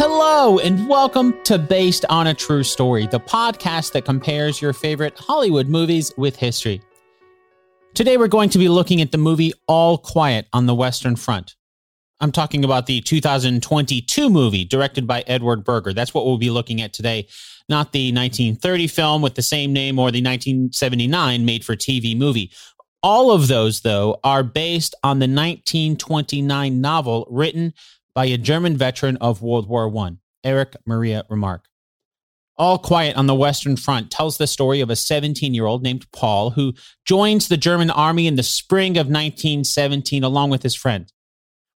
Hello, and welcome to Based on a True Story, the podcast that compares your favorite Hollywood movies with history. Today, we're going to be looking at the movie All Quiet on the Western Front. I'm talking about the 2022 movie directed by Edward Berger. That's what we'll be looking at today, not the 1930 film with the same name or the 1979 made for TV movie. All of those, though, are based on the 1929 novel written by a German veteran of World War I, Eric Maria Remarque. All Quiet on the Western Front tells the story of a 17 year old named Paul who joins the German army in the spring of 1917 along with his friend.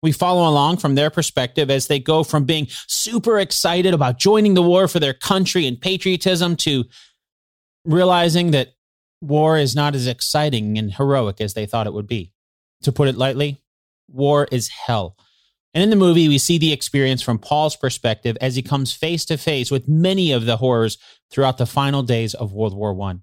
We follow along from their perspective as they go from being super excited about joining the war for their country and patriotism to realizing that war is not as exciting and heroic as they thought it would be. To put it lightly, war is hell. And in the movie, we see the experience from Paul's perspective as he comes face to face with many of the horrors throughout the final days of World War I.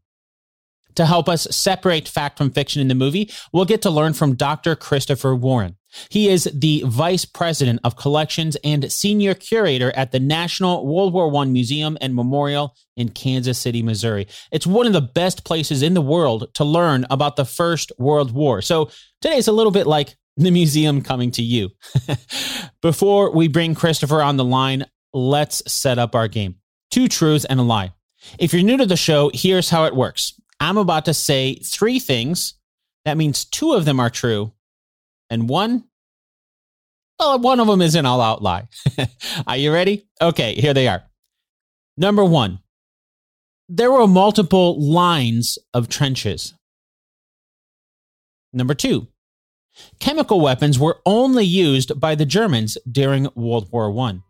To help us separate fact from fiction in the movie, we'll get to learn from Dr. Christopher Warren. He is the Vice President of Collections and Senior Curator at the National World War I Museum and Memorial in Kansas City, Missouri. It's one of the best places in the world to learn about the First World War. So today's a little bit like the museum coming to you. Before we bring Christopher on the line, let's set up our game. Two truths and a lie. If you're new to the show, here's how it works. I'm about to say three things. That means two of them are true, and one, well, one of them is an all out lie. are you ready? Okay, here they are. Number one, there were multiple lines of trenches. Number two, Chemical weapons were only used by the Germans during World War I.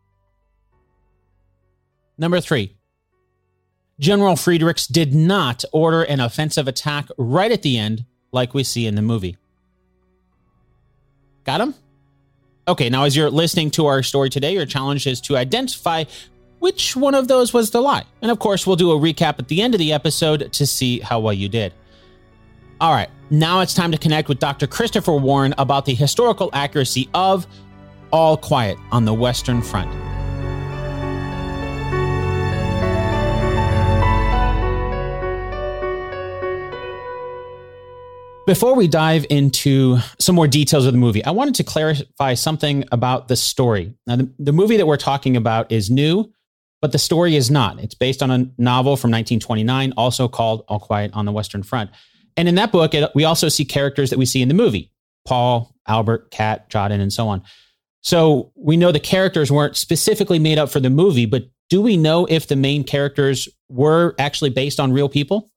Number three, General Friedrichs did not order an offensive attack right at the end, like we see in the movie. Got him? Okay, now as you're listening to our story today, your challenge is to identify which one of those was the lie. And of course, we'll do a recap at the end of the episode to see how well you did. All right, now it's time to connect with Dr. Christopher Warren about the historical accuracy of All Quiet on the Western Front. Before we dive into some more details of the movie, I wanted to clarify something about the story. Now, the, the movie that we're talking about is new, but the story is not. It's based on a novel from 1929, also called All Quiet on the Western Front. And in that book, it, we also see characters that we see in the movie Paul, Albert, Kat, Tjaden, and so on. So we know the characters weren't specifically made up for the movie, but do we know if the main characters were actually based on real people?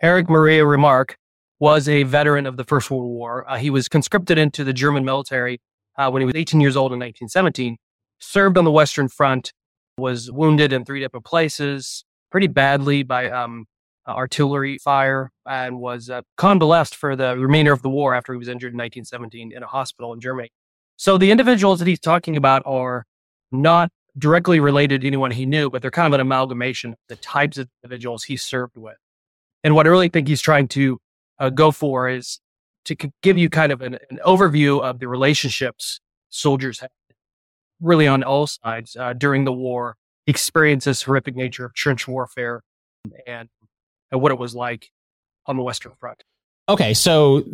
Eric Maria Remarque was a veteran of the First World War. Uh, he was conscripted into the German military uh, when he was 18 years old in 1917, served on the Western Front, was wounded in three different places pretty badly by um, artillery fire and was uh, convalesced for the remainder of the war after he was injured in 1917 in a hospital in Germany. So the individuals that he's talking about are not directly related to anyone he knew, but they're kind of an amalgamation of the types of individuals he served with. And what I really think he's trying to uh, go for is to give you kind of an, an, overview of the relationships soldiers had really on all sides uh, during the war, experience this horrific nature of trench warfare and and what it was like on the Western Front. Okay, so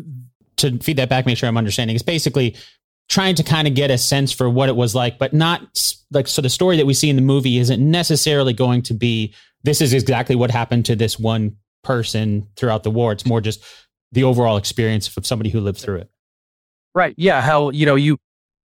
to feed that back, make sure I'm understanding, it's basically trying to kind of get a sense for what it was like, but not like so the story that we see in the movie isn't necessarily going to be this is exactly what happened to this one person throughout the war. It's more just the overall experience of somebody who lived through it. Right. Yeah. How, you know, you,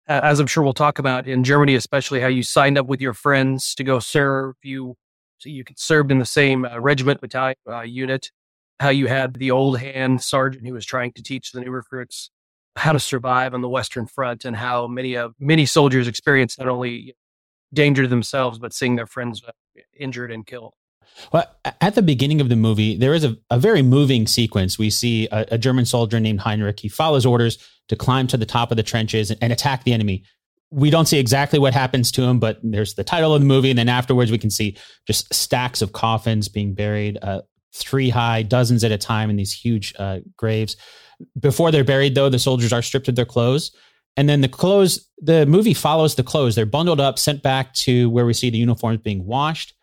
as I'm sure we'll talk about in Germany, especially how you signed up with your friends to go serve. You so you served in the same uh, regiment, battalion, uh, unit. How you had the old hand sergeant who was trying to teach the new recruits how to survive on the Western Front, and how many of many soldiers experienced not only danger to themselves but seeing their friends uh, injured and killed. Well, at the beginning of the movie, there is a, a very moving sequence. We see a, a, German soldier named Heinrich. He follows orders to climb to the top of the trenches and, and attack the enemy we don't see exactly what happens to him, but there's the title of the movie, and then afterwards we can see just stacks of coffins being buried, uh, three high, dozens at a time in these huge uh, graves. Before they're buried, though, the soldiers are stripped of their clothes, And then the clothes, the movie follows the clothes. They're bundled up, sent back to where we see the uniforms being washed,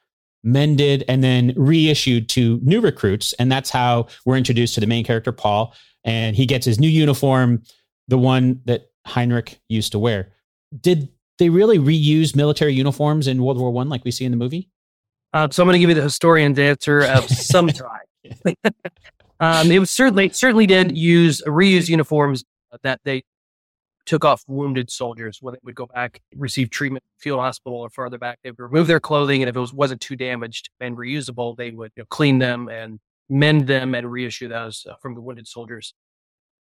mended, and then reissued to new recruits. And that's how we're introduced to the main character, Paul. And he gets his new uniform, the one that Heinrich used to wear. Did they really reuse military uniforms in World War One like we see in the movie? Uh, so I'm going to give you the historian's answer of some time. um, it was certainly certainly did use reuse uniforms that they took off wounded soldiers when they would go back receive treatment field hospital or farther back they would remove their clothing and if it was, wasn't too damaged and reusable they would you know, clean them and mend them and reissue those uh, from the wounded soldiers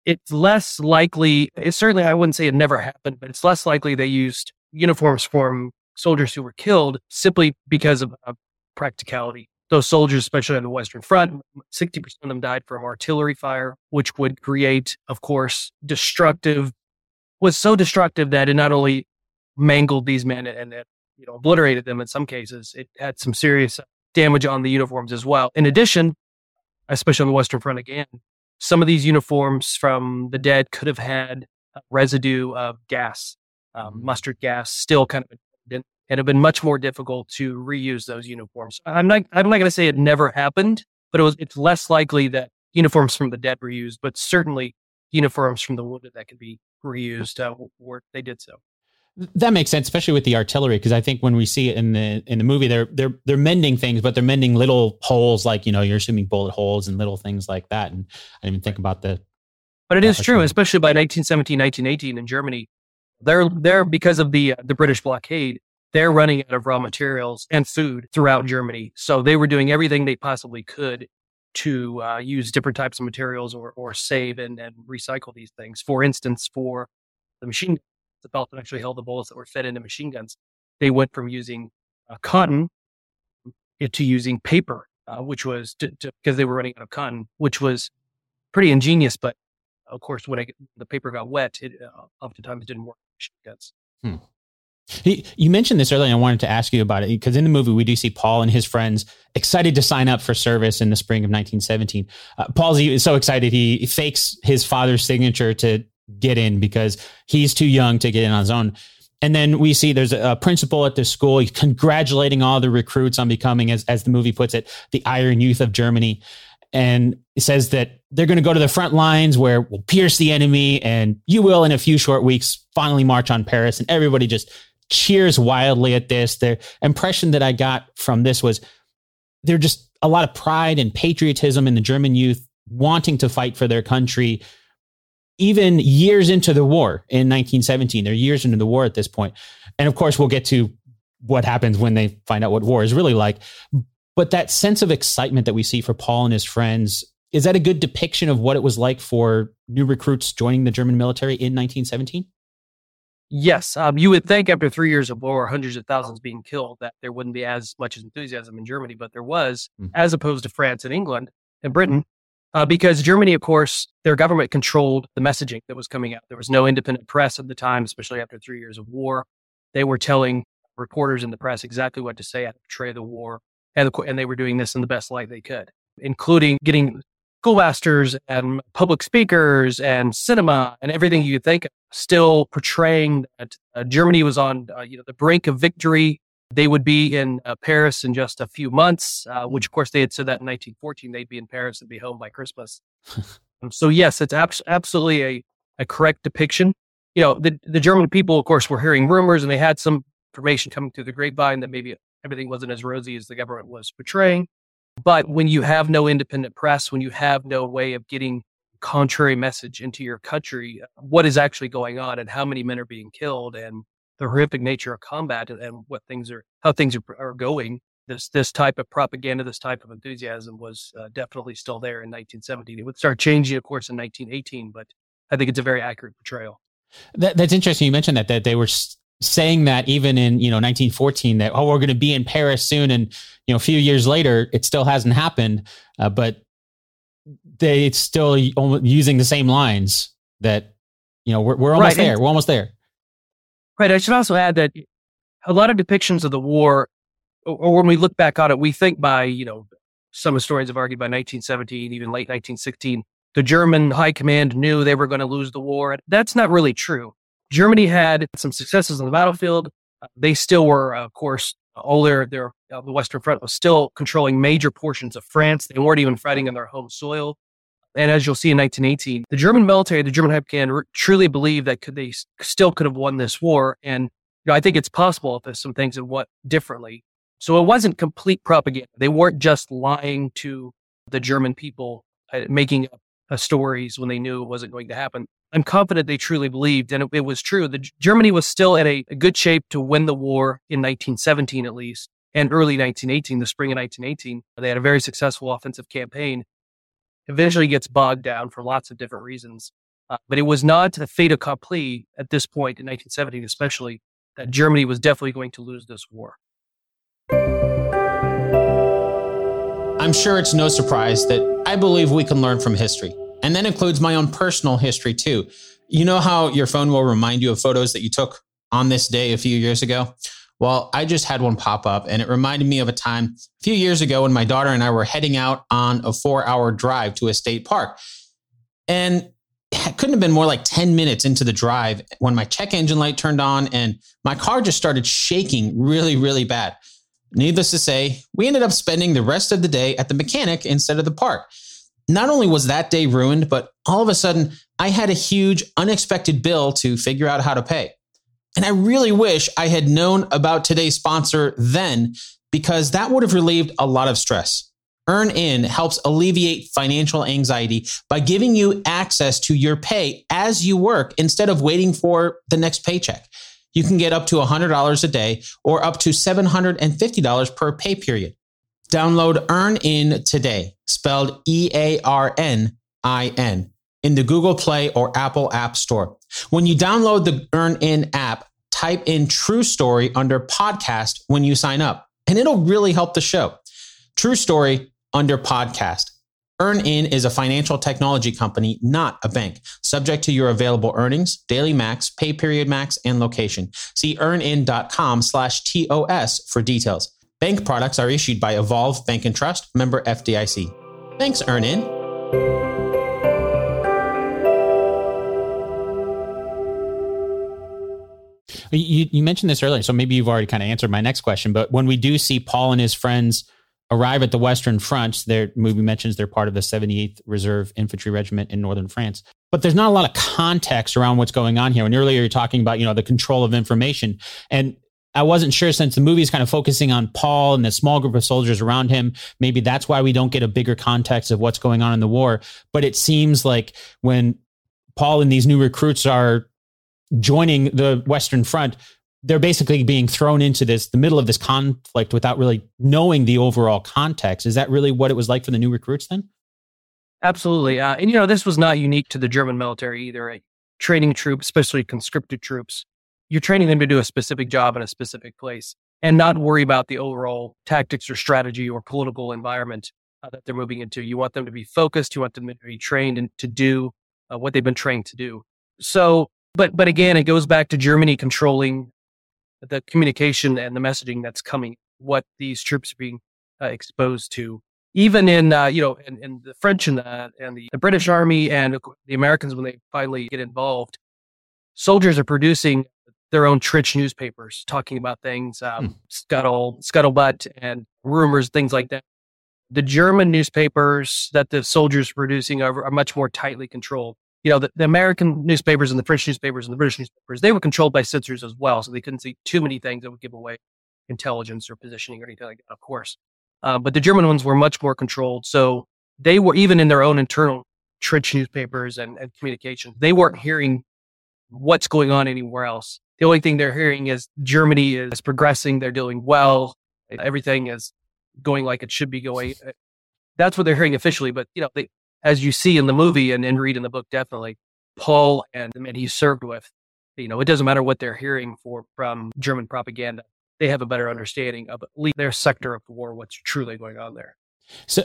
it's less likely it certainly i wouldn't say it never happened but it's less likely they used uniforms from soldiers who were killed simply because of, of practicality those soldiers, especially on the Western Front, 60% of them died from artillery fire, which would create, of course, destructive, was so destructive that it not only mangled these men and, and you know, obliterated them in some cases, it had some serious damage on the uniforms as well. In addition, especially on the Western Front again, some of these uniforms from the dead could have had residue of gas, um, mm-hmm. mustard gas, still kind of and have been much more difficult to reuse those uniforms. I'm not I'm not going to say it never happened, but it was it's less likely that uniforms from the dead were used, but certainly uniforms from the wounded that could be reused uh, were they did so. That makes sense, especially with the artillery, because I think when we see it in the in the movie, they're they're they're mending things, but they're mending little holes, like you know, you're assuming bullet holes and little things like that. And I didn't even think about the. But it is true, especially by 1917, 1918 in Germany, they're they're because of the uh, the British blockade they're running out of raw materials and food throughout Germany. So they were doing everything they possibly could to uh, use different types of materials or, or save and, and recycle these things. For instance, for the machine the belt that actually held the bullets that were fed into machine guns, they went from using uh, cotton to using paper, uh, which was because they were running out of cotton, which was pretty ingenious. But of course, when I, the paper got wet, it uh, oftentimes didn't work. Guns. Hmm. You mentioned this earlier. I wanted to ask you about it because in the movie we do see Paul and his friends excited to sign up for service in the spring of 1917. Uh, Paul's so excited he fakes his father's signature to get in because he's too young to get in on his own. And then we see there's a, principal at the school congratulating all the recruits on becoming, as, as the movie puts it, the Iron Youth of Germany. And says that they're going to go to the front lines where we'll pierce the enemy and you will in a few short weeks finally march on Paris. And everybody just cheers wildly at this. The impression that I got from this was there's just a lot of pride and patriotism in the German youth wanting to fight for their country, even years into the war in 1917. They're years into the war at this point. And of course, we'll get to what happens when they find out what war is really like. But that sense of excitement that we see for Paul and his friends, is that a good depiction of what it was like for new recruits joining the German military in 1917? Yes, um, you would think after three years of war, hundreds of thousands being killed, that there wouldn't be as much enthusiasm in Germany, but there was, mm. as opposed to France and England and Britain, uh, because Germany, of course, their government controlled the messaging that was coming out. There was no independent press at the time, especially after three years of war. They were telling reporters in the press exactly what to say to portray the war, and, the, and they were doing this in the best light they could, including getting schoolmasters and public speakers and cinema and everything you think still portraying that uh, Germany was on uh, you know the brink of victory. They would be in uh, Paris in just a few months, uh, which of course they had said that in 1914 they'd be in Paris and be home by Christmas. um, so yes, it's abs- absolutely a, a correct depiction. You know, the the German people, of course, were hearing rumors and they had some information coming through the grapevine that maybe everything wasn't as rosy as the government was portraying. But when you have no independent press, when you have no way of getting contrary message into your country, what is actually going on and how many men are being killed and the horrific nature of combat and, what things are, how things are, are going, this this type of propaganda, this type of enthusiasm was uh, definitely still there in 1917. It would start changing, of course, in 1918, but I think it's a very accurate portrayal. That, that's interesting. You mentioned that that they were saying that even in you know 1914 that oh we're going to be in Paris soon and you know a few years later it still hasn't happened uh, but they it's still using the same lines that you know we're, we're almost right. there and, we're almost there right I should also add that a lot of depictions of the war or when we look back on it we think by you know some historians have argued by 1917 even late 1916 the German high command knew they were going to lose the war that's not really true Germany had some successes on the battlefield. They still were, of course, older. Their uh, the Western Front was still controlling major portions of France. They weren't even fighting on their home soil. And as you'll see in 1918, the German military, the German High Command, truly believed that could, they still could have won this war. And you know, I think it's possible if there's some things had went differently. So it wasn't complete propaganda. They weren't just lying to the German people, uh, making up uh, stories when they knew it wasn't going to happen. I'm confident they truly believed, and it, it was true. The, Germany was still in a, a, good shape to win the war in 1917, at least, and early 1918, the spring of 1918. They had a very successful offensive campaign. Eventually gets bogged down for lots of different reasons. Uh, but it was not the fait accompli at this point in 1917, especially, that Germany was definitely going to lose this war. I'm sure it's no surprise that I believe we can learn from history. And that includes my own personal history too. You know how your phone will remind you of photos that you took on this day a few years ago? Well, I just had one pop up and it reminded me of a time a few years ago when my daughter and I were heading out on a four hour drive to a state park. And it couldn't have been more like 10 minutes into the drive when my check engine light turned on and my car just started shaking really, really bad. Needless to say, we ended up spending the rest of the day at the mechanic instead of the park not only was that day ruined, but all of a sudden I had a huge unexpected bill to figure out how to pay. And I really wish I had known about today's sponsor then because that would have relieved a lot of stress. EarnIn helps alleviate financial anxiety by giving you access to your pay as you work instead of waiting for the next paycheck. You can get up to $100 a day or up to $750 per pay period. Download EarnIn today, spelled E A R N I N, in the Google Play or Apple App Store. When you download the EarnIn app, type in True Story under podcast when you sign up, and it'll really help the show. True Story under podcast. EarnIn is a financial technology company, not a bank, subject to your available earnings, daily max, pay period max, and location. See earnin.com slash TOS for details. Bank products are issued by Evolve Bank and Trust, member FDIC. Thanks, Earn EarnIn. You, you mentioned this earlier, so maybe you've already kind of answered my next question. But when we do see Paul and his friends arrive at the Western Front, their movie mentions they're part of the 78th Reserve Infantry Regiment in northern France. But there's not a lot of context around what's going on here. And earlier you're talking about, you know, the control of information. And I wasn't sure since the movie is kind of focusing on Paul and the small group of soldiers around him. Maybe that's why we don't get a bigger context of what's going on in the war. But it seems like when Paul and these new recruits are joining the Western Front, they're basically being thrown into this the middle of this conflict without really knowing the overall context. Is that really what it was like for the new recruits then? Absolutely, uh, and you know this was not unique to the German military either. Training troops, especially conscripted troops, you're training them to do a specific job in a specific place and not worry about the overall tactics or strategy or political environment uh, that they're moving into. You want them to be focused. You want them to be trained and to do uh, what they've been trained to do. So, but, but again, it goes back to Germany controlling the communication and the messaging that's coming, what these troops are being uh, exposed to. Even in, uh, you know, in, in, the French and the, and the, the British army and the Americans, when they finally get involved, soldiers are producing their own trench newspapers talking about things, um, hmm. scuttle, scuttlebutt, and rumors, things like that. The German newspapers that the soldiers are producing are, are much more tightly controlled. You know, the, the, American newspapers and the French newspapers and the British newspapers, they were controlled by censors as well. So they couldn't see too many things that would give away intelligence or positioning or anything like that, of course. Uh, but the German ones were much more controlled. So they were, even in their own internal trench newspapers and, and communications, they weren't hearing what's going on anywhere else. The only thing they're hearing is Germany is progressing. They're doing well. Everything is going like it should be going. That's what they're hearing officially. But, you know, they, as you see in the movie and, and read in the book, definitely Paul and the men he served with, you know, it doesn't matter what they're hearing for from German propaganda. They have a better understanding of at least their sector of the war, what's truly going on there. So,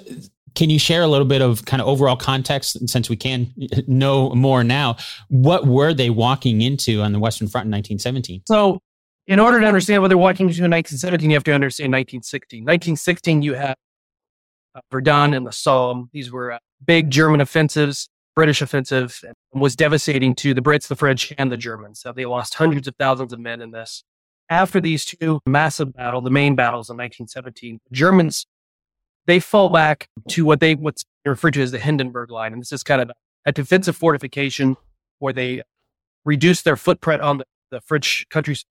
can you share a little bit of kind of overall context since we can know more now? What were they walking into on the Western Front in 1917? So, in order to understand what they're walking into in 1917, you have to understand 1916. 1916, you have uh, Verdun and the Somme. These were uh, big German offensives. British offensive was devastating to the Brits, the French, and the Germans. So they lost hundreds of thousands of men in this. After these two massive battles, the main battles in 1917, Germans they fall back to what they what's referred to as the Hindenburg Line, and this is kind of a defensive fortification where they reduce their footprint on the, the French countries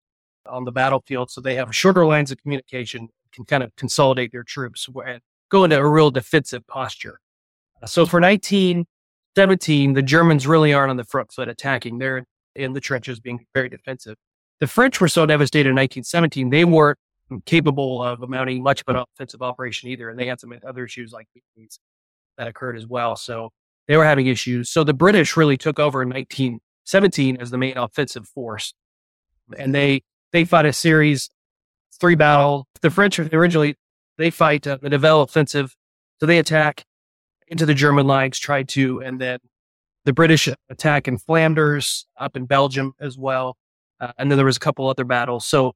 on the battlefield, so they have shorter lines of communication, can kind of consolidate their troops and go into a real defensive posture. So for 1917, the Germans really aren't on the front foot attacking; they're in the trenches, being very defensive. The French were so devastated in 1917, they weren't capable of mounting much of an offensive operation either. And they had some other issues like that occurred as well. So they were having issues. So the British really took over in 1917 as the main offensive force. And they, they fought a series, three battle. The French originally, they fight uh, the Nivelle offensive. So they attack into the German lines, try to, and then the British attack in Flanders, up in Belgium as well. Uh, and then there was a couple other battles. So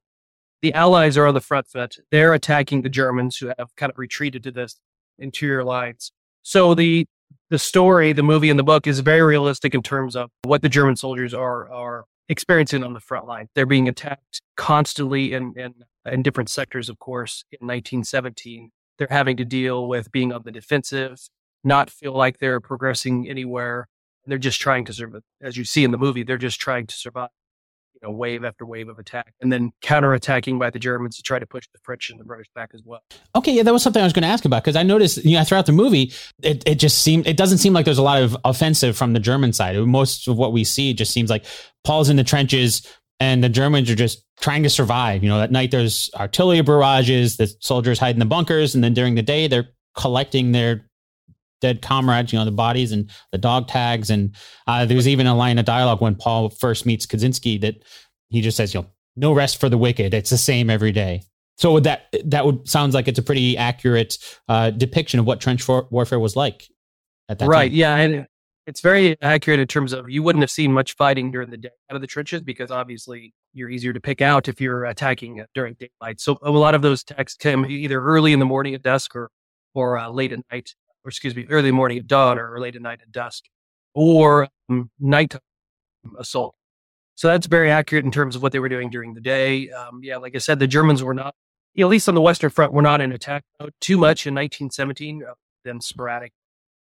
the Allies are on the front foot. They're attacking the Germans who have kind of retreated to this interior lines. So the the story, the movie and the book is very realistic in terms of what the German soldiers are are experiencing on the front line. They're being attacked constantly in, in, in different sectors, of course, in 1917. They're having to deal with being on the defensive, not feel like they're progressing anywhere. They're just trying to survive. As you see in the movie, they're just trying to survive you know, wave after wave of attack, and then counterattacking by the Germans to try to push the French and the British back as well. Okay, yeah, that was something I was going to ask about because I noticed, you know, throughout the movie, it, it just seemed it doesn't seem like there's a lot of offensive from the German side. Most of what we see just seems like Paul's in the trenches and the Germans are just trying to survive. You know, at night there's artillery barrages, the soldiers hide in the bunkers, and then during the day they're collecting their dead comrades, you know, the bodies and the dog tags. And uh, there was even a line of dialogue when Paul first meets Katczinsky that he just says, you know, no rest for the wicked. It's the same every day. So that that would sounds like it's a pretty accurate uh, depiction of what trench warfare was like at that right, time. yeah, and it's very accurate in terms of you wouldn't have seen much fighting during the day out of the trenches because obviously you're easier to pick out if you're attacking during daylight. So a lot of those attacks came either early in the morning at dusk or or uh, late at night or excuse me, early morning at dawn or late at night at dusk, or um, nighttime assault. So that's very accurate in terms of what they were doing during the day. Um, yeah, like I said, the Germans were not, at least on the Western Front, were not in attack mode too much in 1917, uh, then sporadic,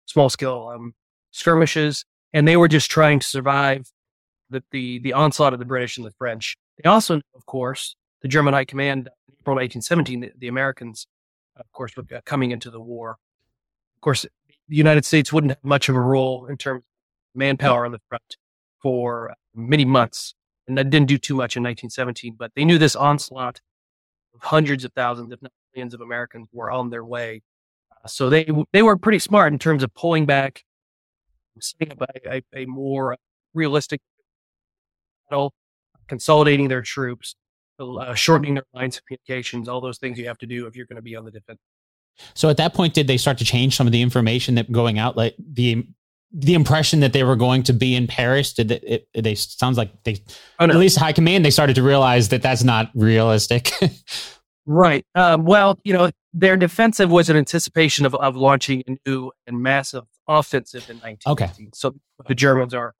small scale um, skirmishes, and they were just trying to survive the, the, the onslaught of the British and the French. They also, of course, the German High Command, in April 1917, the, the Americans, of course, were uh, coming into the war. Of course, the United States wouldn't have much of a role in terms of manpower on the front for many months. And that didn't do too much in 1917, but they knew this onslaught of hundreds of thousands, if not millions of Americans were on their way. Uh, so they, they were pretty smart in terms of pulling back, setting up a, a, a more realistic battle, consolidating their troops, uh, shortening their lines of communications, all those things you have to do if you're going to be on the defense. So at that point, did they start to change some of the information that going out, like the the impression that they were going to be in Paris? Did it? it they sounds like they, oh, no. at least high command, they started to realize that that's not realistic. right. Um, well, you know, their defensive was an anticipation of of launching a new and massive offensive in 1918. Okay. So the Germans are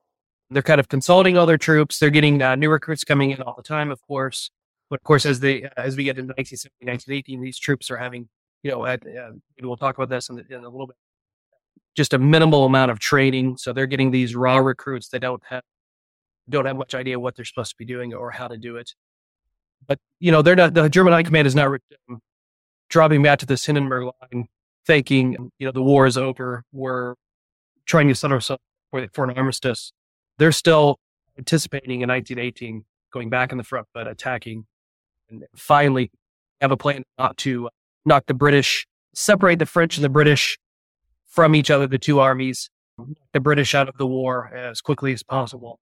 they're kind of consolidating all their troops. They're getting uh, new recruits coming in all the time, of course. But of course, as they uh, as we get into 1917, 1918, these troops are having you know, at, uh, we'll talk about this in, in, a little bit. Just a minimal amount of training, so they're getting these raw recruits that don't have don't have much idea what they're supposed to be doing or how to do it. But you know, they're not. The German High Command is not um, dropping back to this Hindenburg line, thinking you know the war is over. We're trying to set ourselves for, for an armistice. They're still anticipating in 1918 going back in the front, but attacking, and finally have a plan not to knock the British, separate the French and the British from each other, the two armies, the British out of the war as quickly as possible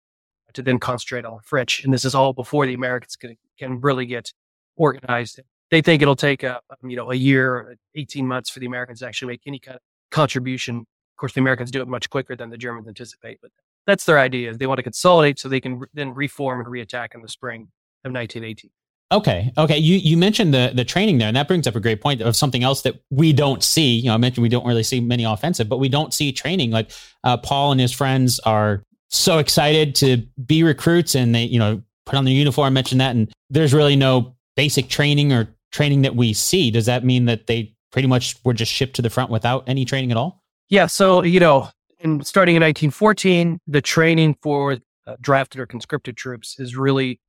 to then concentrate on the French. And this is all before the Americans can, can really get organized. They think it'll take a, um, you know, a year, 18 months for the Americans to actually make any kind of contribution. Of course, the Americans do it much quicker than the Germans anticipate, but that's their idea. They want to consolidate so they can then reform and reattack in the spring of 1918. Okay. Okay. You you mentioned the the training there, and that brings up a great point of something else that we don't see. You know, I mentioned we don't really see many offensive, but we don't see training. Like uh, Paul and his friends are so excited to be recruits, and they you know put on their uniform. Mention that, and there's really no basic training or training that we see. Does that mean that they pretty much were just shipped to the front without any training at all? Yeah. So you know, in starting in 1914, the training for uh, drafted or conscripted troops is really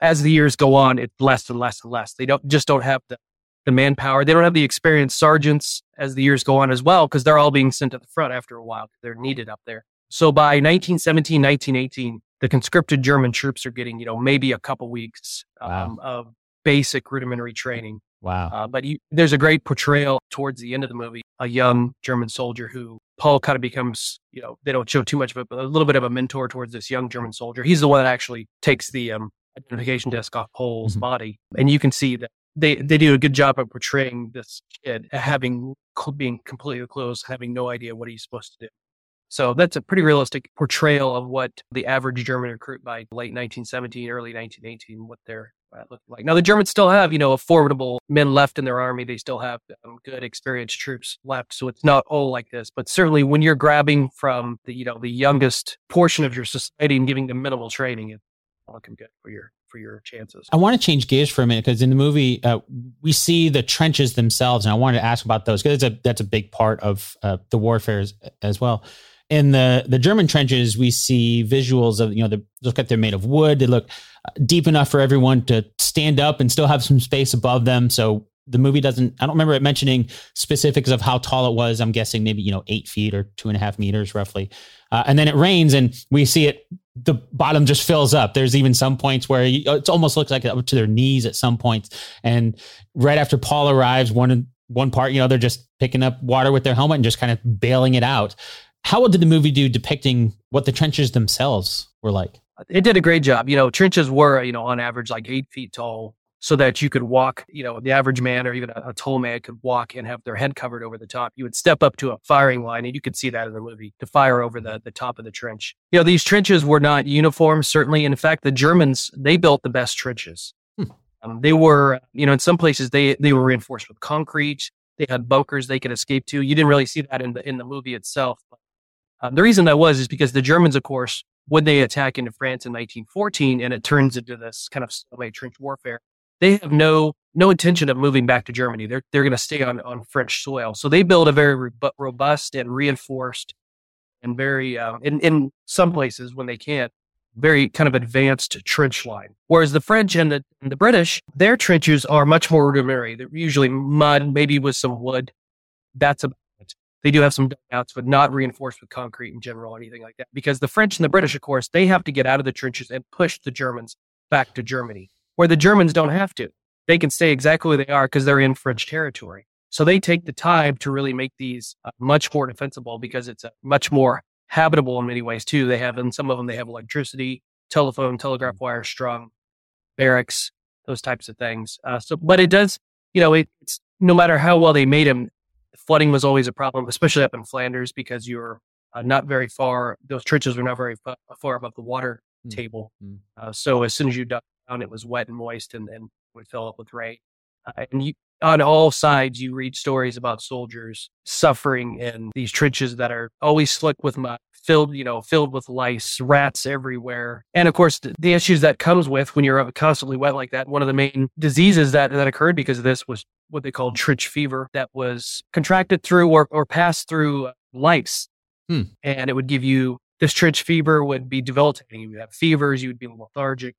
as the years go on, it's less and less and less. They don't just don't have the, the manpower. They don't have the experienced sergeants as the years go on as well, because they're all being sent to the front after a while. They're needed up there. So by 1917, 1918, the conscripted German troops are getting, you know, maybe a couple weeks um, wow. of basic rudimentary training. Wow. Uh, but you, there's a great portrayal towards the end of the movie, a young German soldier who Paul kind of becomes, you know, they don't show too much of it, but a little bit of a mentor towards this young German soldier. He's the one that actually takes the um, identification desk off Paul's mm-hmm. body, and you can see that they they do a good job of portraying this kid having being completely closed, having no idea what he's supposed to do. So that's a pretty realistic portrayal of what the average German recruit by late 1917, early 1918, what they're uh, looking like. Now the Germans still have, you know, a formidable men left in their army. They still have um, good experienced troops left. So it's not all like this, but certainly when you're grabbing from the, you know, the youngest portion of your society and giving them minimal training, it, looking good for your for your chances. I want to change gears for a minute because in the movie uh, we see the trenches themselves, and I wanted to ask about those because a, that's a big part of uh, the warfare as, as, well. In the the German trenches, we see visuals of you know they look like they're made of wood. They look uh, deep enough for everyone to stand up and still have some space above them. So the movie doesn't. I don't remember it mentioning specifics of how tall it was. I'm guessing maybe you know eight feet or two and a half meters roughly. Uh, and then it rains, and we see it the bottom just fills up. There's even some points where uh, it almost looks like up to their knees at some points. And right after Paul arrives, one one part, you know, they're just picking up water with their helmet and just kind of bailing it out. How well did the movie do depicting what the trenches themselves were like? It did a great job. You know, trenches were, you know, on average like eight feet tall, so that you could walk, you know, the average man or even a, a, tall man could walk and have their head covered over the top. You would step up to a firing line, and you could see that in the movie to fire over the, the top of the trench. You know, these trenches were not uniform, certainly. In fact, the Germans, they built the best trenches. Hmm. Um, they were, you know, in some places they, they were reinforced with concrete. They had bunkers they could escape to. You didn't really see that in the, in the movie itself. But, um, the reason that was is because the Germans, of course, when they attack into France in 1914 and it turns into this kind of trench warfare, they have no no intention of moving back to Germany. They're they're going to stay on on French soil. So they build a very robust and reinforced and very uh, in in some places when they can very kind of advanced trench line. Whereas the French and the, and the British, their trenches are much more rudimentary. They're usually mud, maybe with some wood. That's about it. They do have some dugouts, but not reinforced with concrete in general or anything like that. Because the French and the British, of course, they have to get out of the trenches and push the Germans back to Germany where the Germans don't have to. They can stay exactly where they are because they're in French territory. So they take the time to really make these uh, much more defensible because it's uh, much more habitable in many ways too. They have, in some of them, they have electricity, telephone, telegraph wire strung, barracks, those types of things. Uh, so, but it does, you know, it, it's no matter how well they made them, flooding was always a problem, especially up in Flanders because you're uh, not very far. Those trenches were not very far above the water mm. table. Mm. Uh, so as soon as you dug down, it was wet and moist and, and would fill up with rain. Uh, and you, on all sides, you read stories about soldiers suffering in these trenches that are always slick with mud, filled, you know, filled with lice, rats everywhere. And of course, the, the issues that comes with when you're constantly wet like that. One of the main diseases that, that occurred because of this was what they called trench fever that was contracted through or, or passed through lice. Hmm. And it would give you this trench fever would be debilitating. You would have fevers, you would be lethargic,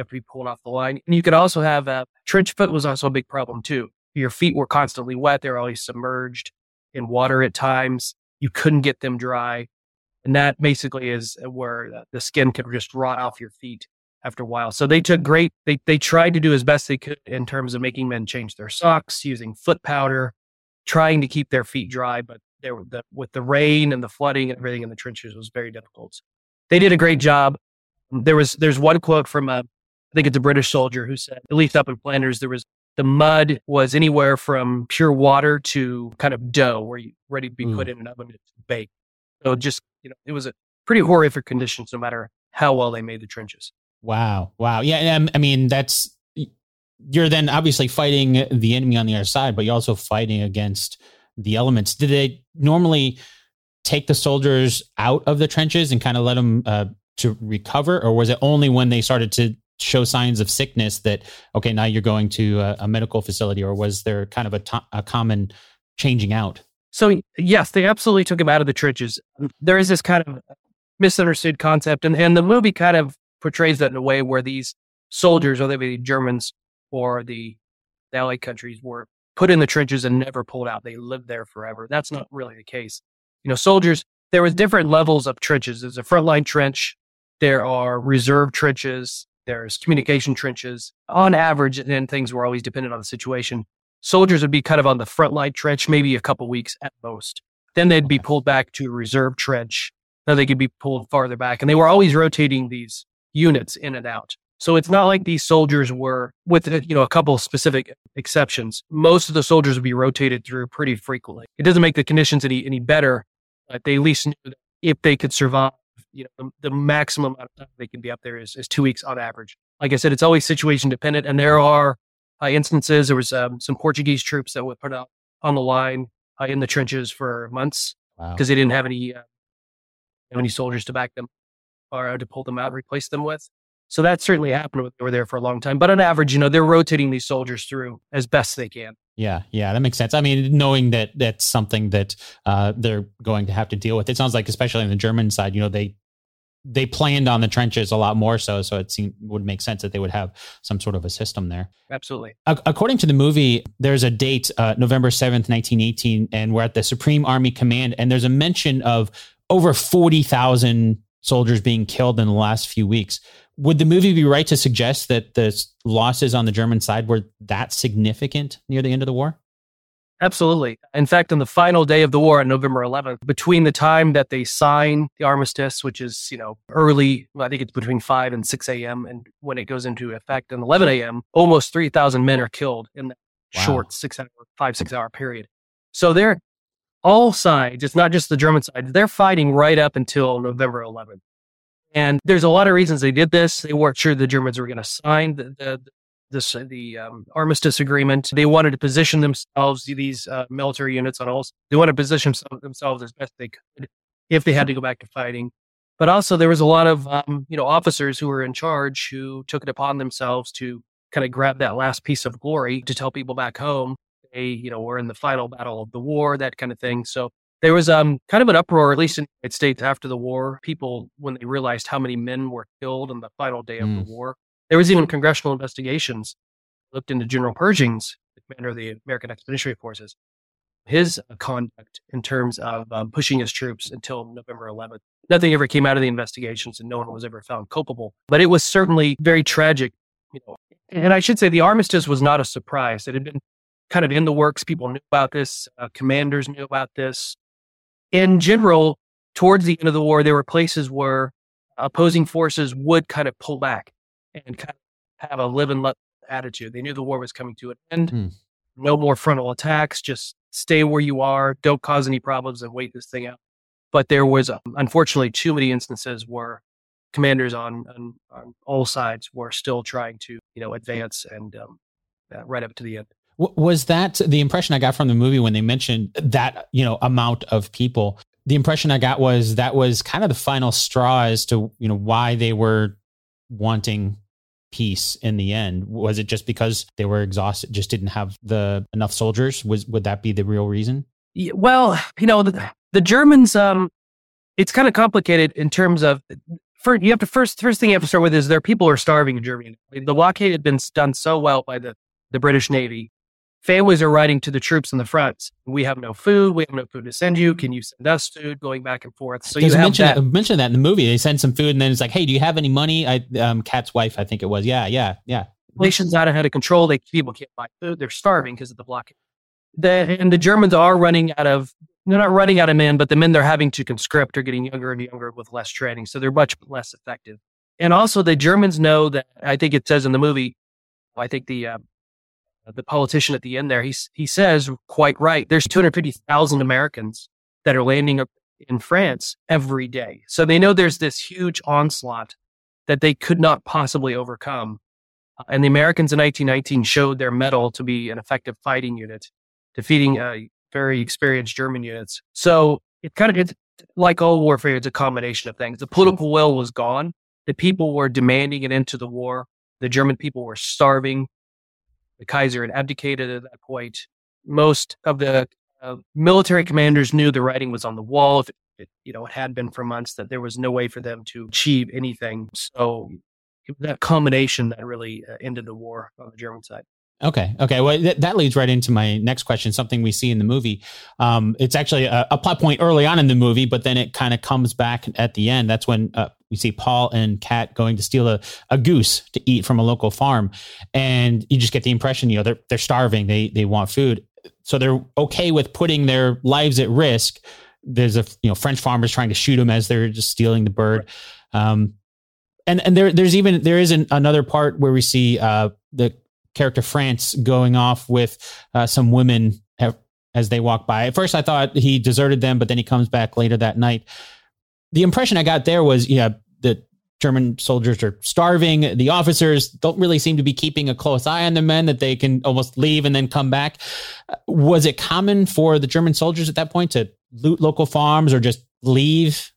have to be pulled off the line. And you could also have uh, trench foot was also a big problem too. Your feet were constantly wet; they were always submerged in water at times. You couldn't get them dry, and that basically is where the skin could just rot off your feet after a while. So they took great. They they tried to do as best they could in terms of making men change their socks using foot powder, trying to keep their feet dry, but there the, with the rain and the flooding and everything in the trenches was very difficult. They did a great job. There was there's one quote from a I think it's a British soldier who said, at least up in Flanders, there was the mud was anywhere from pure water to kind of dough where you ready to be mm. put in an oven to bake. So just, you know, it was a pretty horrific conditions no matter how well they made the trenches. Wow. Wow. Yeah. I mean, that's you're then obviously fighting the enemy on the other side, but you're also fighting against the elements. Did they normally take the soldiers out of the trenches and kind of let them uh, to recover, or was it only when they started to show signs of sickness that okay, now you're going to a, a medical facility, or was there kind of a, to- a common changing out? So yes, they absolutely took him out of the trenches. There is this kind of misunderstood concept, and, and the movie kind of portrays that in a way where these soldiers, whether they be Germans or the, the Allied countries, were put in the trenches and never pulled out. They lived there forever. That's not really the case. You know, soldiers. There was different levels of trenches. There's a frontline trench. There are reserve trenches. There's communication trenches. On average, and things were always dependent on the situation soldiers would be kind of on the front line trench, maybe a couple weeks at most. Then they'd be pulled back to a reserve trench. Then they could be pulled farther back. And they were always rotating these units in and out. So it's not like these soldiers were, with uh, you know a couple specific exceptions. Most of the soldiers would be rotated through pretty frequently. It doesn't make the conditions any any better, but they at least knew that if they could survive, you know, the, the maximum amount of time they can be up there is, is two weeks on average. Like I said, it's always situation dependent, and there are uh, instances. There was um, some Portuguese troops that were put out on the line uh, in the trenches for months because wow. they didn't have any uh, any soldiers to back them or to pull them out and replace them with. So that certainly happened. They were there for a long time, but on average, you know, they're rotating these soldiers through as best they can. Yeah, yeah, that makes sense. I mean, knowing that that's something that uh, they're going to have to deal with. It sounds like, especially on the German side, you know, they they planned on the trenches a lot more so so it seemed would make sense that they would have some sort of a system there. Absolutely. According to the movie there's a date uh, november 7th 1918 and we're at the supreme army command and there's a mention of over 40000 soldiers being killed in the last few weeks. Would the movie be right to suggest that the losses on the german side were that significant near the end of the war Absolutely. In fact, on the final day of the war on November 11th, between the time that they sign the armistice, which is, you know, early, I think it's between 5 and 6 a.m., and when it goes into effect at 11 a.m., almost 3,000 men are killed in that wow. short six hour, five, six hour period. So they're all sides, it's not just the German side, they're fighting right up until November 11th. And there's a lot of reasons they did this. They weren't sure the Germans were going to sign the, the, this the um, armistice agreement. They wanted to position themselves these uh, military units on all. They wanted to position themselves as best they could if they had to go back to fighting. But also there was a lot of um, you know officers who were in charge who took it upon themselves to kind of grab that last piece of glory to tell people back home they you know were in the final battle of the war that kind of thing. So there was um, kind of an uproar, at least in the United States after the war. People, when they realized how many men were killed on the final day of mm. the war, there was even congressional investigations looked into General Pershing's, the commander of the American Expeditionary Forces, his conduct in terms of um, pushing his troops until November 11th. Nothing ever came out of the investigations, and no one was ever found culpable. But it was certainly very tragic, you know. And I should say the armistice was not a surprise. It had been kind of in the works. People knew about this. Uh, commanders knew about this. In general, towards the end of the war, there were places where opposing forces would kind of pull back and kind of have a live and let attitude. They knew the war was coming to an end. Hmm. No more frontal attacks. Just stay where you are. Don't cause any problems and wait this thing out. But there was, um, unfortunately, too many instances where commanders on, on, on, all sides were still trying to, you know, advance and um, uh, right up to the end. Was that the impression I got from the movie when they mentioned that, you know, amount of people? The impression I got was that was kind of the final straw as to, you know, why they were wanting peace in the end? Was it just because they were exhausted, just didn't have the enough soldiers? Was would that be the real reason? Well, you know, the, the Germans. Um, it's kind of complicated in terms of. First, you have to first first thing you have to start with is there are people are starving in Germany. The blockade had been done so well by the the British Navy families are writing to the troops in the front. We have no food. We have no food to send you. Can you send us food? Going back and forth. So you mention that. mention that in the movie. They send some food, and then it's like, hey, do you have any money? I um, Kat's wife, I think it was. Yeah, yeah, yeah. Inflation's out of control. They people can't buy food. They're starving because of the blockade. The, and the Germans are running out of. They're not running out of men, but the men they're having to conscript are getting younger and younger with less training, so they're much less effective. And also, the Germans know that. I think it says in the movie. I think the uh, the politician at the end there, he, he says quite right. There's 250,000 Americans that are landing in France every day. So they know there's this huge onslaught that they could not possibly overcome and the Americans in 1919 showed their mettle to be an effective fighting unit, defeating uh, very experienced German units. So it kind of, it's like all warfare, it's a combination of things. The political will was gone. The people were demanding it into the war. The German people were starving. The Kaiser had abdicated at that point. Most of the uh, military commanders knew the writing was on the wall. If it, you know, it had been for months that there was no way for them to achieve anything. So that combination that really uh, ended the war on the German side. Okay. Okay. Well, th- that leads right into my next question. Something we see in the movie. Um, it's actually a, a, plot point early on in the movie, but then it kind of comes back at the end. That's when uh, we see Paul and Kat going to steal a, a goose to eat from a local farm, and you just get the impression, you know, they're they're starving. They they want food, so they're okay with putting their lives at risk. There's a you know French farmers trying to shoot them as they're just stealing the bird. Um, and and there there's even there is an, another part where we see uh, the character Franz going off with uh, some women as they walk by. At first, I thought he deserted them, but then he comes back later that night. The impression I got there was, yeah, the German soldiers are starving. The officers don't really seem to be keeping a close eye on the men that they can almost leave and then come back. Was it common for the German soldiers at that point to loot local farms or just leave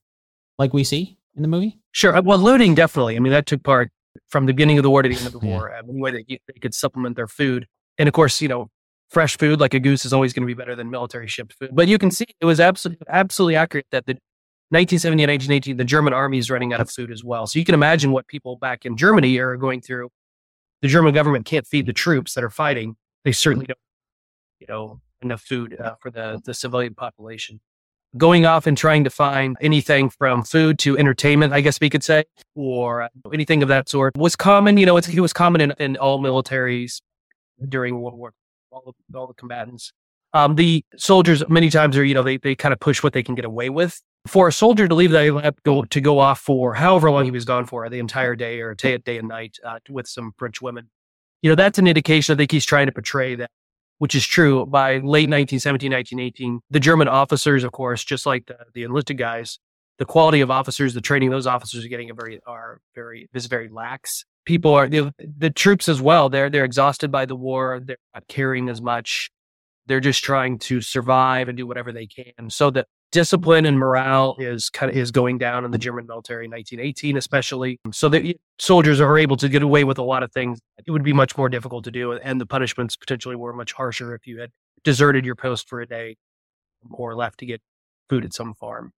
like we see in the movie? Sure. Uh, well, looting definitely. I mean, that took part from the beginning of the war to the end of the yeah. war. Any way that they could supplement their food, and of course, you know, fresh food like a goose is always going to be better than military shipped food. But you can see it was absolutely absolutely accurate that the 1970 and 1918, the German army is running out of food as well. So you can imagine what people back in Germany are going through. The German government can't feed the troops that are fighting. They certainly don't, you know, enough food uh, for the the civilian population going off and trying to find anything from food to entertainment, I guess we could say, or anything of that sort was common. You know, it was common in, in all militaries during World War, all the, all the combatants. Um, the soldiers many times are, you know, they, they kind of push what they can get away with. For a soldier to leave the lab go to go off for however long he was gone for, the entire day or day, day and night uh, with some French women, you know, that's an indication. I think he's trying to portray that which is true by late 1917, 1918. The German officers, of course, just like the, the enlisted guys, the quality of officers, the training those officers are getting are very, are very, is very lax. People are, the, the troops as well, they're, they're exhausted by the war. They're not caring as much. They're just trying to survive and do whatever they can. So that discipline and morale is kind of is going down in the German military in 1918, especially. So that soldiers are able to get away with a lot of things. It would be much more difficult to do, and the punishments potentially were much harsher if you had deserted your post for a day or left to get food at some farm.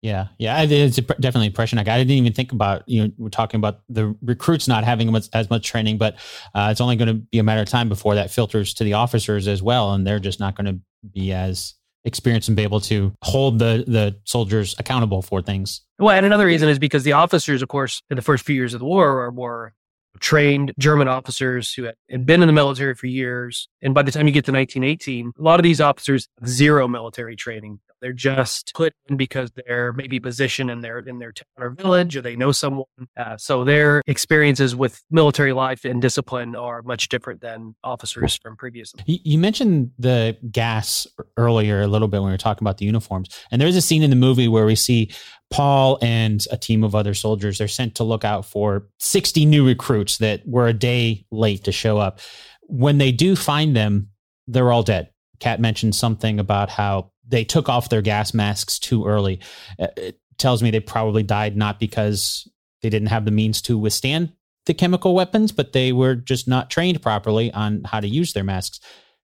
Yeah, yeah, it's definitely impression. Like I didn't even think about you know we're talking about the recruits not having much, as much training, but uh, it's only going to be a matter of time before that filters to the officers as well, and they're just not going to be as experienced and be able to hold the the soldiers accountable for things. Well, and another reason is because the officers, of course, in the first few years of the war, are more trained German officers who had been in the military for years. And by the time you get to 1918, a lot of these officers have zero military training. They're just put in because they're maybe positioned in their in their town or village, or they know someone. Uh, so their experiences with military life and discipline are much different than officers from previous. You mentioned the gas earlier a little bit when we were talking about the uniforms, and there's a scene in the movie where we see Paul and a team of other soldiers. They're sent to look out for 60 new recruits that were a day late to show up. When they do find them, they're all dead. Kat mentioned something about how they took off their gas masks too early. Uh, it tells me they probably died not because they didn't have the means to withstand the chemical weapons, but they were just not trained properly on how to use their masks.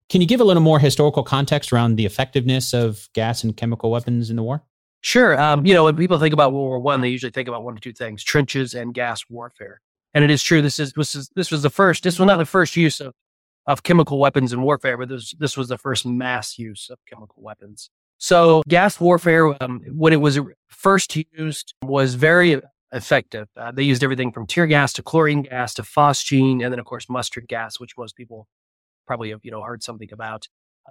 Can you give a little more historical context around the effectiveness of gas and chemical weapons in the war? Sure. Um, you know, when people think about World War One, they usually think about one or two things: trenches and gas warfare. And it is true. This is this is this was the first. This was not the first use of of chemical weapons in warfare, but this, this was the first mass use of chemical weapons. So gas warfare, um, when it was first used, was very effective. Uh, they used everything from tear gas to chlorine gas to phosgene, and then of course mustard gas, which most people probably have you know heard something about.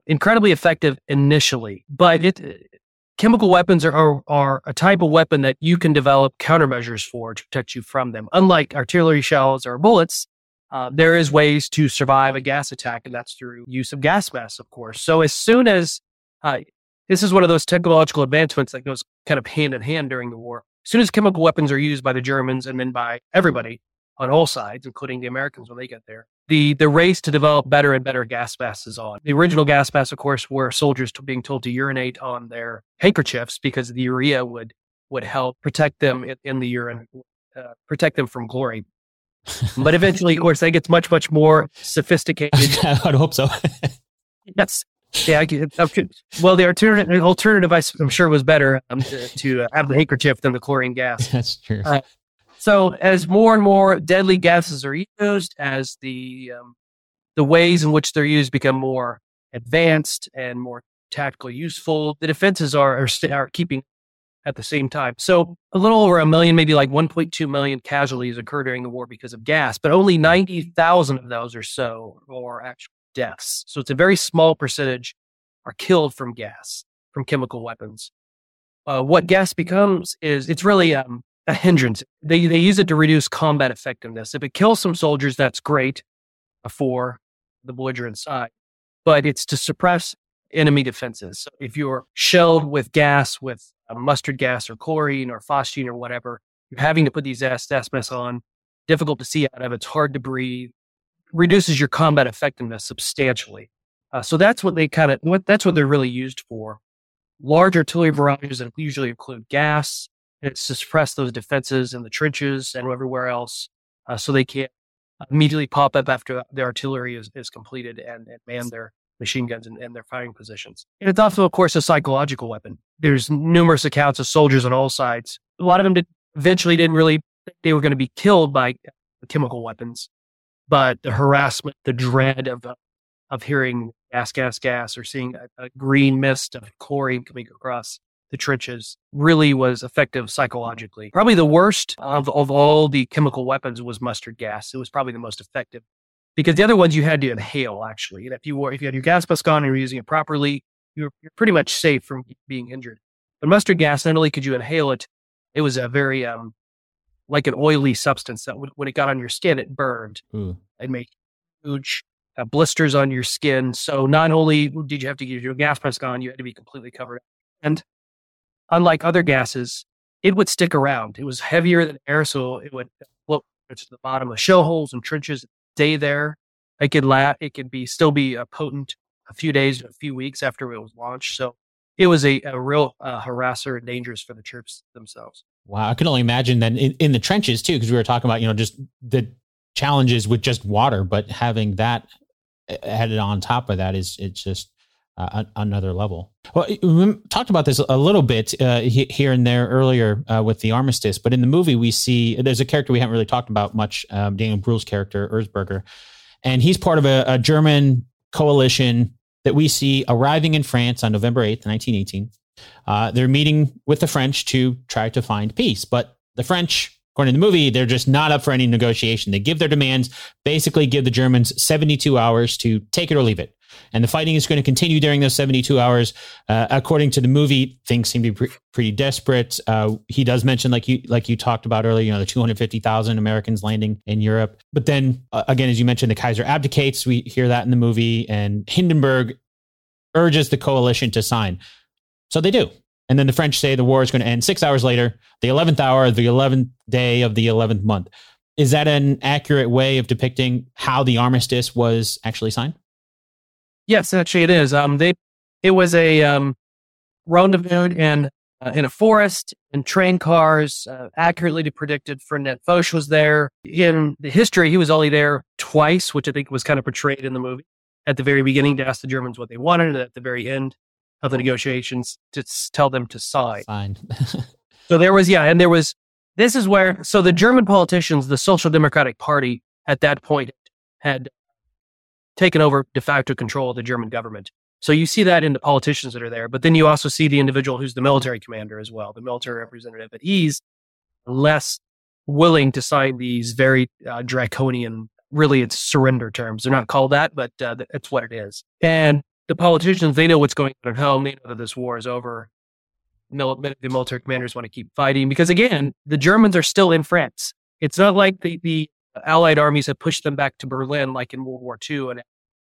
Incredibly effective initially, but it chemical weapons are, are, are a type of weapon that you can develop countermeasures for to protect you from them. Unlike artillery shells or bullets, uh, there is ways to survive a gas attack, and that's through use of gas masks, of course. So as soon as uh, this is one of those technological advancements that goes kind of hand in hand during the war. As soon as chemical weapons are used by the Germans and then by everybody, on all sides, including the Americans when they get there. The the race to develop better and better gas masks is on. The original gas masks, of course, were soldiers being told to urinate on their handkerchiefs because the urea would would help protect them in, in the urine, uh, protect them from glory. But eventually, of course, that gets much much more sophisticated. I'd hope so. yes. Yeah, well, the alternative, alternative, I'm sure, was better um, to, to, have the handkerchief than the chlorine gas. That's true. Uh, so as more and more deadly gases are used, as the um, the ways in which they're used become more advanced and more tactically useful, the defenses are are, are keeping at the same time. So a little over a million, maybe like 1.2 million casualties occur during the war because of gas, but only 90,000 of those or so are actual deaths. So it's a very small percentage are killed from gas, from chemical weapons. Uh, what gas becomes is it's really um, a hindrance. They they use it to reduce combat effectiveness. If it kills some soldiers, that's great for the belligerent side, but it's to suppress enemy defenses. So if you're shelled with gas, with mustard gas or chlorine or phosgene or whatever, you're having to put these gas masks on. Difficult to see out of. It's hard to breathe. Reduces your combat effectiveness substantially. Uh, so that's what they kind of what that's what they're really used for. Large artillery barrages that usually include gas, it's to suppress those defenses in the trenches and everywhere else uh, so they can't immediately pop up after the artillery is, is completed and, and man their machine guns and, their firing positions. And it's also, of course, a psychological weapon. There's numerous accounts of soldiers on all sides. A lot of them did, eventually didn't really think they were going to be killed by chemical weapons, but the harassment, the dread of, uh, of hearing gas, gas, gas, or seeing a, a green mist of chlorine coming across the trenches really was effective psychologically. Probably the worst of, of all the chemical weapons was mustard gas. It was probably the most effective because the other ones you had to inhale actually. And if you were, if you had your gas mask on and you were using it properly, you're, you're pretty much safe from being injured. But mustard gas, not only could you inhale it, it was a very, um, like an oily substance that when it got on your skin, it burned. Mm. It made huge uh, blisters on your skin. So not only did you have to get your gas mask on, you had to be completely covered. And unlike other gases, it would stick around. It was heavier than air, so it would float to the bottom of shell holes and trenches, stay there. It could la- it could be still be a potent a few days, a few weeks after it was launched. So it was a, a real uh, harasser and dangerous for the troops themselves. Wow, I can only imagine then in, in the trenches too, because we were talking about you know just the challenges with just water, but having that added on top of that is it's just uh, another level. Well, we talked about this a little bit uh, here and there earlier uh, with the armistice, but in the movie we see there's a character we haven't really talked about much, um, Daniel Bruhl's character Erzberger, and he's part of a, a, German coalition that we see arriving in France on November 8th, 1918. Uh, they're meeting with the French to try to find peace, but the French according to the movie, they're just not up for any negotiation. They give their demands, basically give the Germans 72 hours to take it or leave it and the fighting is going to continue during those 72 hours. Uh, according to the movie, things seem to be pre- pretty desperate. Uh, he does mention, like you like you talked about earlier, you know, the 250,000 Americans landing in Europe. But then uh, again, as you mentioned, the Kaiser abdicates. We hear that in the movie, and Hindenburg urges the coalition to sign. So they do. And then the French say the war is going to end six hours later, the 11th hour, the 11th day of the 11th month. Is that an accurate way of depicting how the armistice was actually signed? Yes, actually, it is. Um, they it was a um, rendezvous in uh, in a forest and train cars, uh, accurately predicted. Ferdinand Foch was there. In the history, he was only there twice, which I think was kind of portrayed in the movie. At the very beginning, to ask the Germans what they wanted, and at the very end of the negotiations, to tell them to sign. Fine. so there was, yeah, and there was. This is where so the German politicians, the Social Democratic Party, at that point had taken over de facto control of the German government. So you see that in the politicians that are there, but then you also see the individual who's the military commander as well, the military representative, but he's less willing to sign these very uh, draconian, really it's surrender terms. They're not called that, but uh, that's what it is. And the politicians, they know what's going on at home. They know that this war is over. the military commanders want to keep fighting because again, the Germans are still in France. It's not like the, the Allied armies have pushed them back to Berlin, like in World War II, and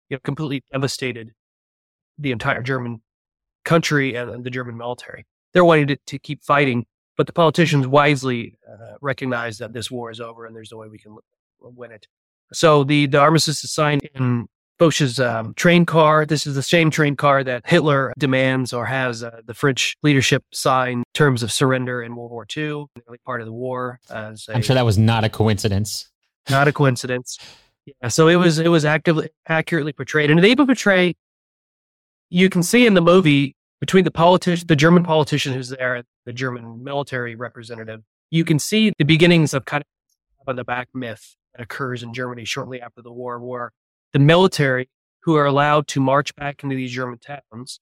you know, completely devastated the entire German country and the German military. They're wanting to, to keep fighting. but the politicians wisely uh, recognize that this war is over and there's no way we can win it. So the, the armistice is signed in Foch's um, train car. This is the same train car that Hitler demands or has uh, the French leadership sign terms of surrender in World War II, early part of the war. I'm sure that was not a coincidence. Not a coincidence. Yeah, so it was it was actively accurately portrayed, and they even portray. You can see in the movie between the politician, the German politician who's there, the German military representative. You can see the beginnings of kind of on the back myth that occurs in Germany shortly after the war, where the military who are allowed to march back into these German towns,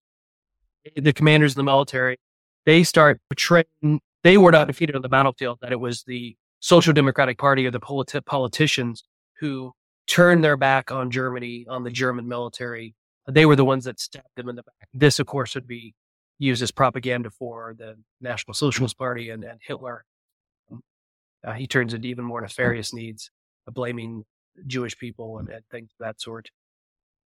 the commanders of the military, they start portraying. They were not defeated on the battlefield; that it was the Social Democratic Party or the politi- politicians who turned their back on Germany, on the German military. They were the ones that stabbed them in the back. This, of course, would be used as propaganda for the National Socialist Party and, and Hitler. Uh, he turns into even more nefarious needs, uh, blaming Jewish people and, and, things of that sort.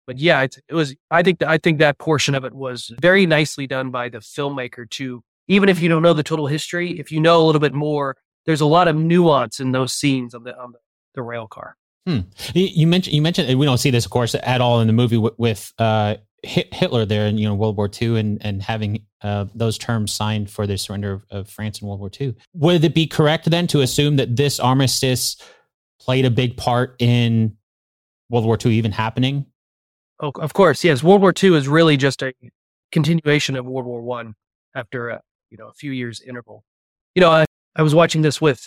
But yeah, it, it was. I think I think that portion of it was very nicely done by the filmmaker. To even if you don't know the total history, if you know a little bit more, there's a lot of nuance in those scenes on the on the, the rail car. Hmm. You mentioned you mentioned we don't see this, of course, at all in the movie with, with uh, Hitler there in you know World War II and and having uh, those terms signed for the surrender of, of, France in World War II. Would it be correct then to assume that this armistice played a big part in World War II even happening? Oh, of course, yes. World War II is really just a continuation of World War One after a you know a few years interval. You know, I was watching this with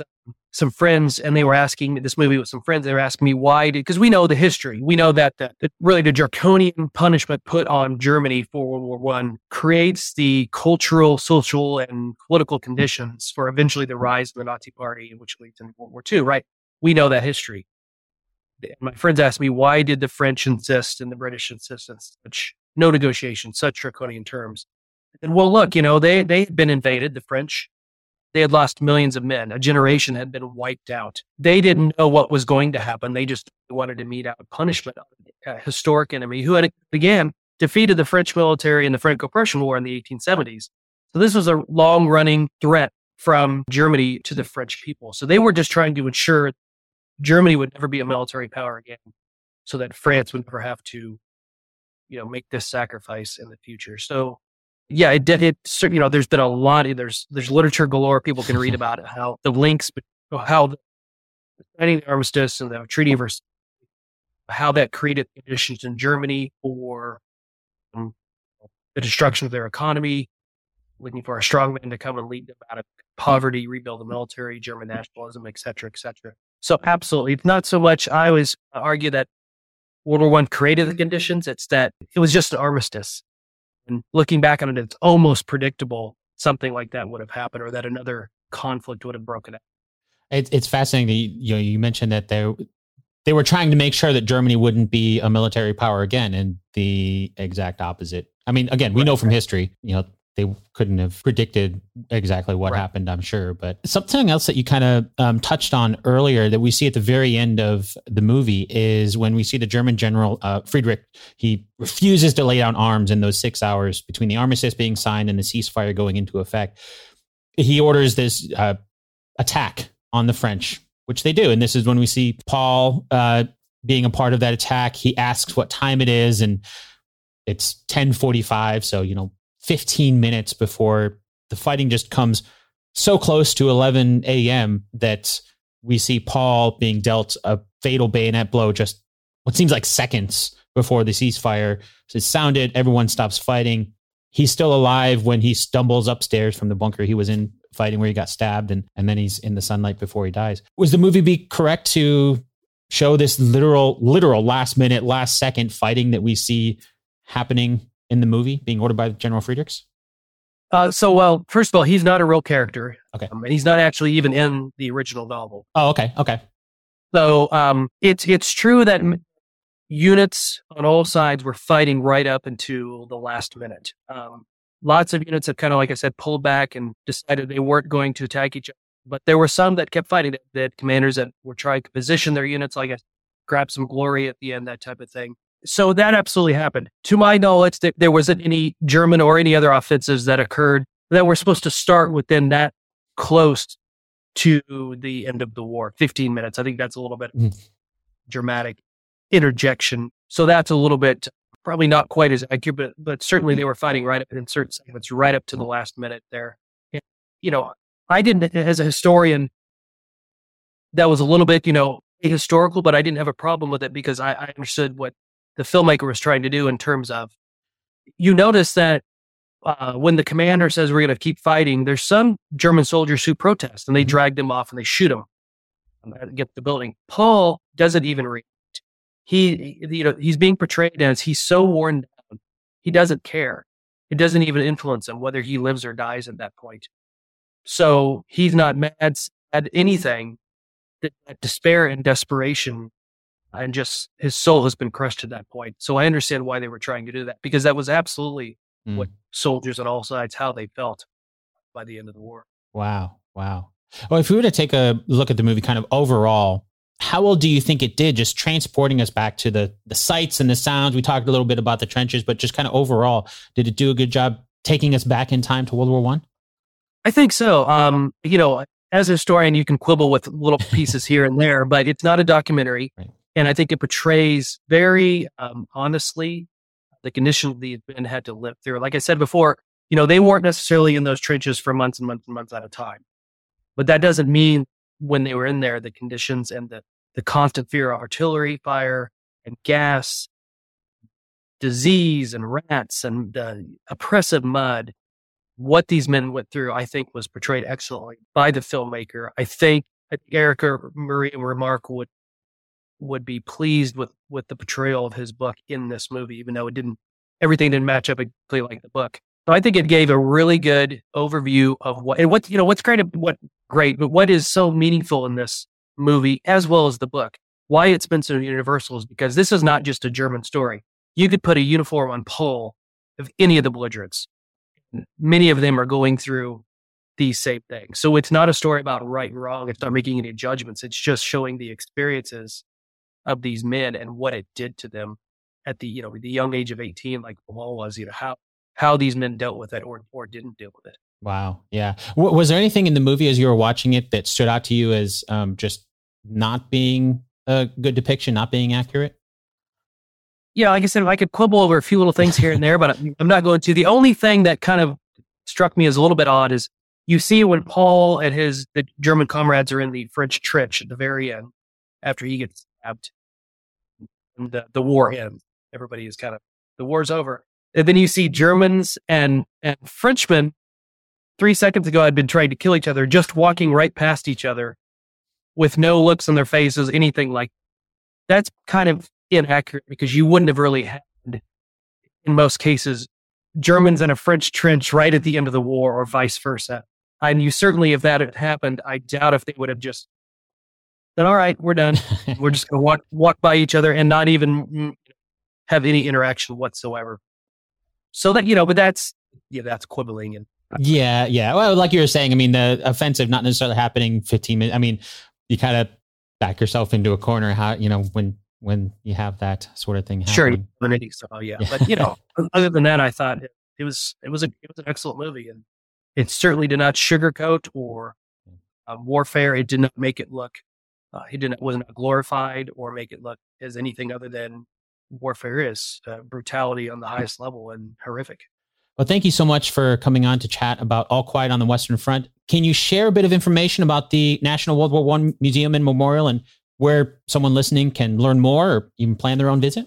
some friends and they were asking me this movie with some friends. They were asking me why did, because we know the history. We know that, that really the draconian punishment put on Germany for World War One creates the cultural, social, and political conditions for eventually the rise of the Nazi party, which leads into World War Two, right? We know that history. My friends asked me, why did the French insist and the British insist on such no negotiation, such draconian terms? And well, look, you know, they, they had been invaded, the French, they had lost millions of men. A generation had been wiped out. They didn't know what was going to happen. They just wanted to mete out punishment on a uh, historic enemy who had, again, defeated the French military in the Franco-Prussian War in the 1870s. So this was a long running threat from Germany to the French people. So they were just trying to ensure Germany would never be a military power again so that France would never have to, you know, make this sacrifice in the future. So yeah, it did. It you know, there's been a lot. Of, there's there's literature galore. People can read about it. How the links, how the signing the armistice and the Treaty of Versailles, how that created conditions in Germany for um, the destruction of their economy, looking for a strong man to come and lead them out of poverty, rebuild the military, German nationalism, et cetera, et cetera. So absolutely, it's not so much. I always argue that World War One created the conditions. It's that it was just an armistice. And looking back on it, it's almost predictable something like that would have happened or that another conflict would have broken out. It's, it's fascinating that you, you, know, you mentioned that they, they were trying to make sure that Germany wouldn't be a military power again and the exact opposite. I mean, again, we know from history, you know, they couldn't have predicted exactly what right. happened, I'm sure. But something else that you kind of um, touched on earlier that we see at the very end of the movie is when we see the German general uh, Friedrich, he refuses to lay down arms in those six hours between the armistice being signed and the ceasefire going into effect. He orders this uh, attack on the French, which they do. And this is when we see Paul uh, being a part of that attack. He asks what time it is and it's 1045 so you know 15 minutes before the fighting just comes so close to 11 a.m. that we see Paul being dealt a fatal bayonet blow just what seems like seconds before the ceasefire. It sounded, everyone stops fighting. He's still alive when he stumbles upstairs from the bunker he was in fighting where he got stabbed and, and then he's in the sunlight before he dies. Was the movie be correct to show this literal, literal last minute, last second fighting that we see happening in the movie being ordered by General Friedrichs? Uh, so, well, first of all, he's not a real character. Okay. Um, and he's not actually even in the original novel. Oh, okay. Okay. So, um, it's, it's true that m- units on all sides were fighting right up until the last minute. Um, lots of units have kind of, like I said, pulled back and decided they weren't going to attack each other. But there were some that kept fighting, that, that commanders that were trying to position their units, like I grab some glory at the end, that type of thing. So that absolutely happened. To my knowledge, there wasn't any German or any other offensives that occurred that were supposed to start within that close to the end of the war, 15 minutes. I think that's a little bit mm. dramatic interjection. So that's a little bit probably not quite as accurate, but, but certainly they were fighting right up in certain segments, right up to the last minute there. And, you know, I didn't, as a historian, that was a little bit, you know, historical, but I didn't have a problem with it because I, I understood what the filmmaker was trying to do in terms of. You notice that uh, when the commander says we're going to keep fighting, there's some German soldiers who protest and they mm-hmm. drag them off and they shoot them and get the building. Paul doesn't even react. He, you know, he's being portrayed as he's so worn down. He doesn't care. It doesn't even influence him whether he lives or dies at that point. So he's not mad at anything. That, that despair and desperation and just his soul has been crushed to that point. So I understand why they were trying to do that because that was absolutely mm. what soldiers on all sides how they felt by the end of the war. Wow, wow. Well, if we were to take a look at the movie, kind of overall, how well do you think it did? Just transporting us back to the the sights and the sounds. We talked a little bit about the trenches, but just kind of overall, did it do a good job taking us back in time to World War One? I? I think so. Um, you know, as a historian, you can quibble with little pieces here and there, but it's not a documentary. Right. And I think it portrays very um, honestly the condition these men had to live through. Like I said before, you know, they weren't necessarily in those trenches for months and months and months at a time. But that doesn't mean when they were in there, the conditions and the, the constant fear of artillery fire and gas, disease and rats and the oppressive mud what these men went through, I think, was portrayed excellently by the filmmaker. I think, Erich Maria Remarque would would be pleased with with the portrayal of his book in this movie, even though it didn't everything didn't match up exactly like the book. So I think it gave a really good overview of what and what you know what's great what great, but what is so meaningful in this movie as well as the book. Why it's been so universal is because this is not just a German story. You could put a uniform on Paul of any of the belligerents many of them are going through these same things. So it's not a story about right and wrong. It's not making any judgments. It's just showing the experiences of these men and what it did to them at the, you know, the young age of 18, like Paul was, you know, how, how these men dealt with it or, or didn't deal with it. Wow. Yeah. W- was there anything in the movie as you were watching it that stood out to you as um, just not being a good depiction, not being accurate? yeah, like I said, I could quibble over a few little things here and there, but I'm not going to. The only thing that kind of struck me as a little bit odd is you see when Paul and his the German comrades are in the French trench at the very end after he gets and the, the war ends. Everybody is kind of the war's over, and then you see Germans and and Frenchmen. Three seconds ago, had been trying to kill each other, just walking right past each other, with no looks on their faces, anything like. That's kind of inaccurate because you wouldn't have really had, in most cases, Germans in a French trench right at the end of the war or vice versa. And you certainly, if that had happened, I doubt if they would have just said, all right, we're done. we're just to walk, walk by each other and not even mm, have any interaction whatsoever. So that, you know, but that's, yeah, that's quibbling. And yeah, yeah. Well, like you were saying, I mean, the offensive not necessarily happening 15 minutes. I mean, you kind of back yourself into a corner. How, you know, when when you have that sort of thing happening. Sure, so yeah. But you know, other than that, I thought it, it, was it was a it was an excellent movie, and it certainly did not sugarcoat or uh, warfare. It did not make it look. Uh, it didn't was not glorified or make it look as anything other than warfare is uh, brutality on the highest level and horrific. Well, thank you so much for coming on to chat about All Quiet on the Western Front. Can you share a bit of information about the National World War One Museum and Memorial and where someone listening can learn more or even plan their own visit?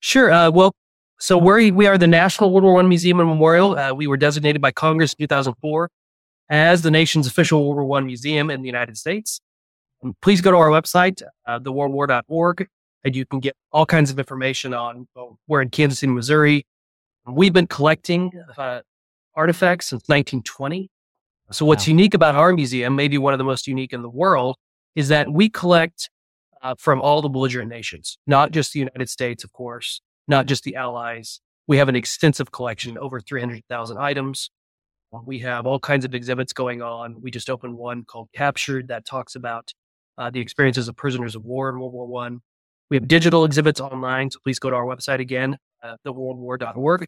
Sure. Uh, well, so we we are the National World War One Museum and Memorial. Uh, we were designated by Congress in 2004 as the nation's official World War One museum in the United States. Please go to our website, uh, theworldwar.org, and you can get all kinds of information on. Well, we're in Kansas City, Missouri. We've been collecting uh, artifacts since 1920. So what's wow. unique about our museum, maybe one of the most unique in the world, is that we collect uh, from all the belligerent nations, not just the United States, of course, not just the allies. We have an extensive collection, over 300,000 items. We have all kinds of exhibits going on. We just opened one called Captured that talks about uh, the experiences of prisoners of war in World War One. We have digital exhibits online, so please go to our website again, uh, theworldwar.org.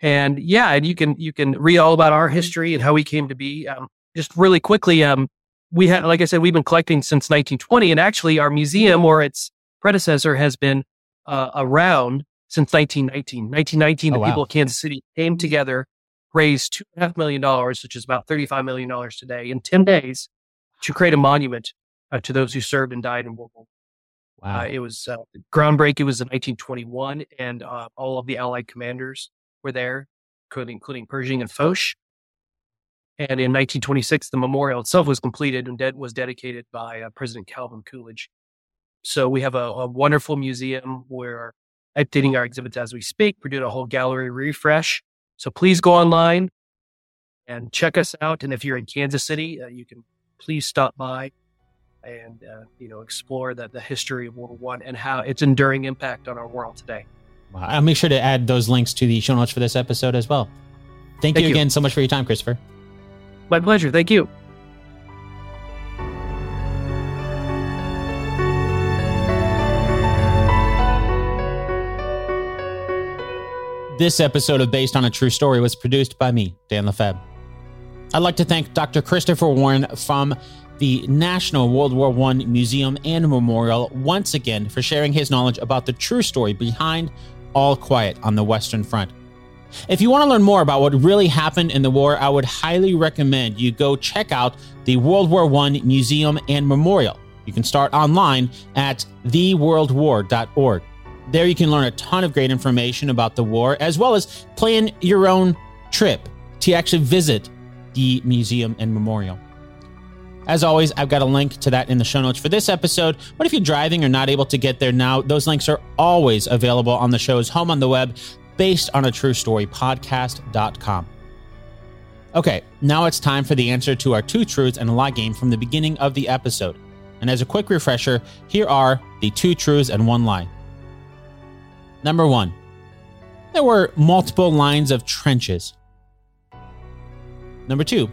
And yeah, and you can you can read all about our history and how we came to be. Um, just really quickly, um, we had, like I said, we've been collecting since 1920, and actually, our museum or its predecessor has been uh, around since 1919. 1919, the Oh, wow. people of Kansas City came together, raised two and a half million dollars, which is about 35 million dollars today, in 10 days, to create a monument uh, to those who served and died in World War. Wow. Uh, it was uh, groundbreaking. It was in 1921, and uh, all of the Allied commanders were there, including, including Pershing and Foch. And in 1926, the memorial itself was completed and de- was dedicated by uh, President Calvin Coolidge. So we have a, a wonderful museum. We're updating our exhibits as we speak. We're doing a whole gallery refresh. So please go online and check us out. And if you're in Kansas City, uh, you can please stop by and uh, you know explore the, the history of World War One and how its enduring impact on our world today. Wow. I'll make sure to add those links to the show notes for this episode as well. Thank, Thank you you. again so much for your time, Christopher. My pleasure. Thank you. This episode of Based on a True Story was produced by me, Dan Lefebvre. I'd like to thank Dr. Christopher Warren from the National World War I Museum and Memorial once again for sharing his knowledge about the true story behind All Quiet on the Western Front. If you want to learn more about what really happened in the war, I would highly recommend you go check out the World War I Museum and Memorial. You can start online at theworldwar.org. There you can learn a ton of great information about the war, as well as plan your own trip to actually visit the museum and memorial. As always, I've got a link to that in the show notes for this episode. But if you're driving or not able to get there now, those links are always available on the show's home on the web, based on a true story podcast.com. Okay, now it's time for the answer to our two truths and a lie game from the beginning of the episode. And as a quick refresher, here are the two truths and one lie. Number one, there were multiple lines of trenches. Number two,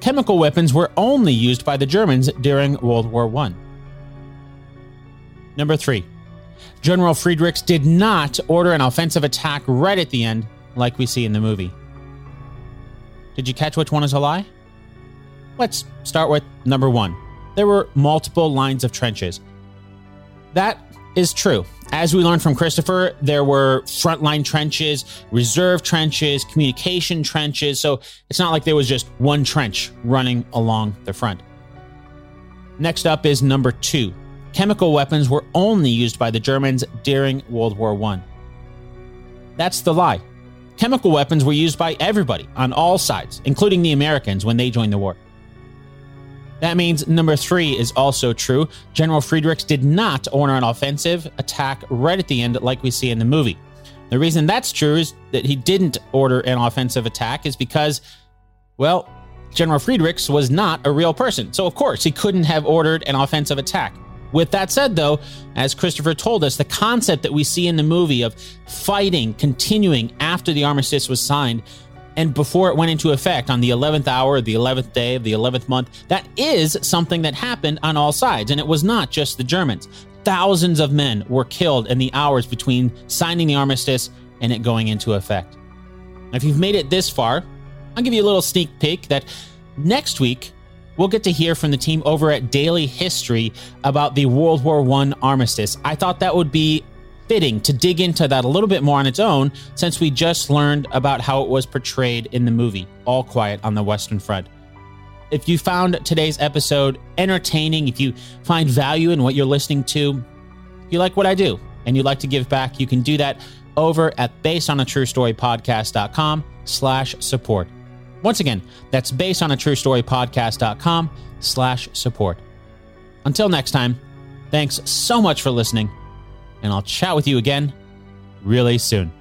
chemical weapons were only used by the Germans during World War I. Number three, General Friedrichs did not order an offensive attack right at the end, like we see in the movie. Did you catch which one is a lie? Let's start with number one. There were multiple lines of trenches. That is true. As we learned from Christopher, there were frontline trenches, reserve trenches, communication trenches. So it's not like there was just one trench running along the front. Next up is number two. Chemical weapons were only used by the Germans during World War I. That's the lie. Chemical weapons were used by everybody on all sides, including the Americans when they joined the war. That means number three is also true. General Friedrichs did not order an offensive attack right at the end, like we see in the movie. The reason that's true is that he didn't order an offensive attack is because, well, General Friedrichs was not a real person. So, of course, he couldn't have ordered an offensive attack. With that said, though, as Christopher told us, the concept that we see in the movie of fighting continuing after the armistice was signed and before it went into effect on the 11th hour, the 11th day of the 11th month, that is something that happened on all sides. And it was not just the Germans. Thousands of men were killed in the hours between signing the armistice and it going into effect. If you've made it this far, I'll give you a little sneak peek that next week we'll get to hear from the team over at Daily History about the World War I armistice. I thought that would be fitting to dig into that a little bit more on its own since we just learned about how it was portrayed in the movie All Quiet on the Western Front. If you found today's episode entertaining, if you find value in what you're listening to, if you like what I do and you'd like to give back, you can do that over at basedonatruestorypodcast.com slash support. Once again, that's based on a true story podcast.com slash support. Until next time, thanks so much for listening, and I'll chat with you again really soon.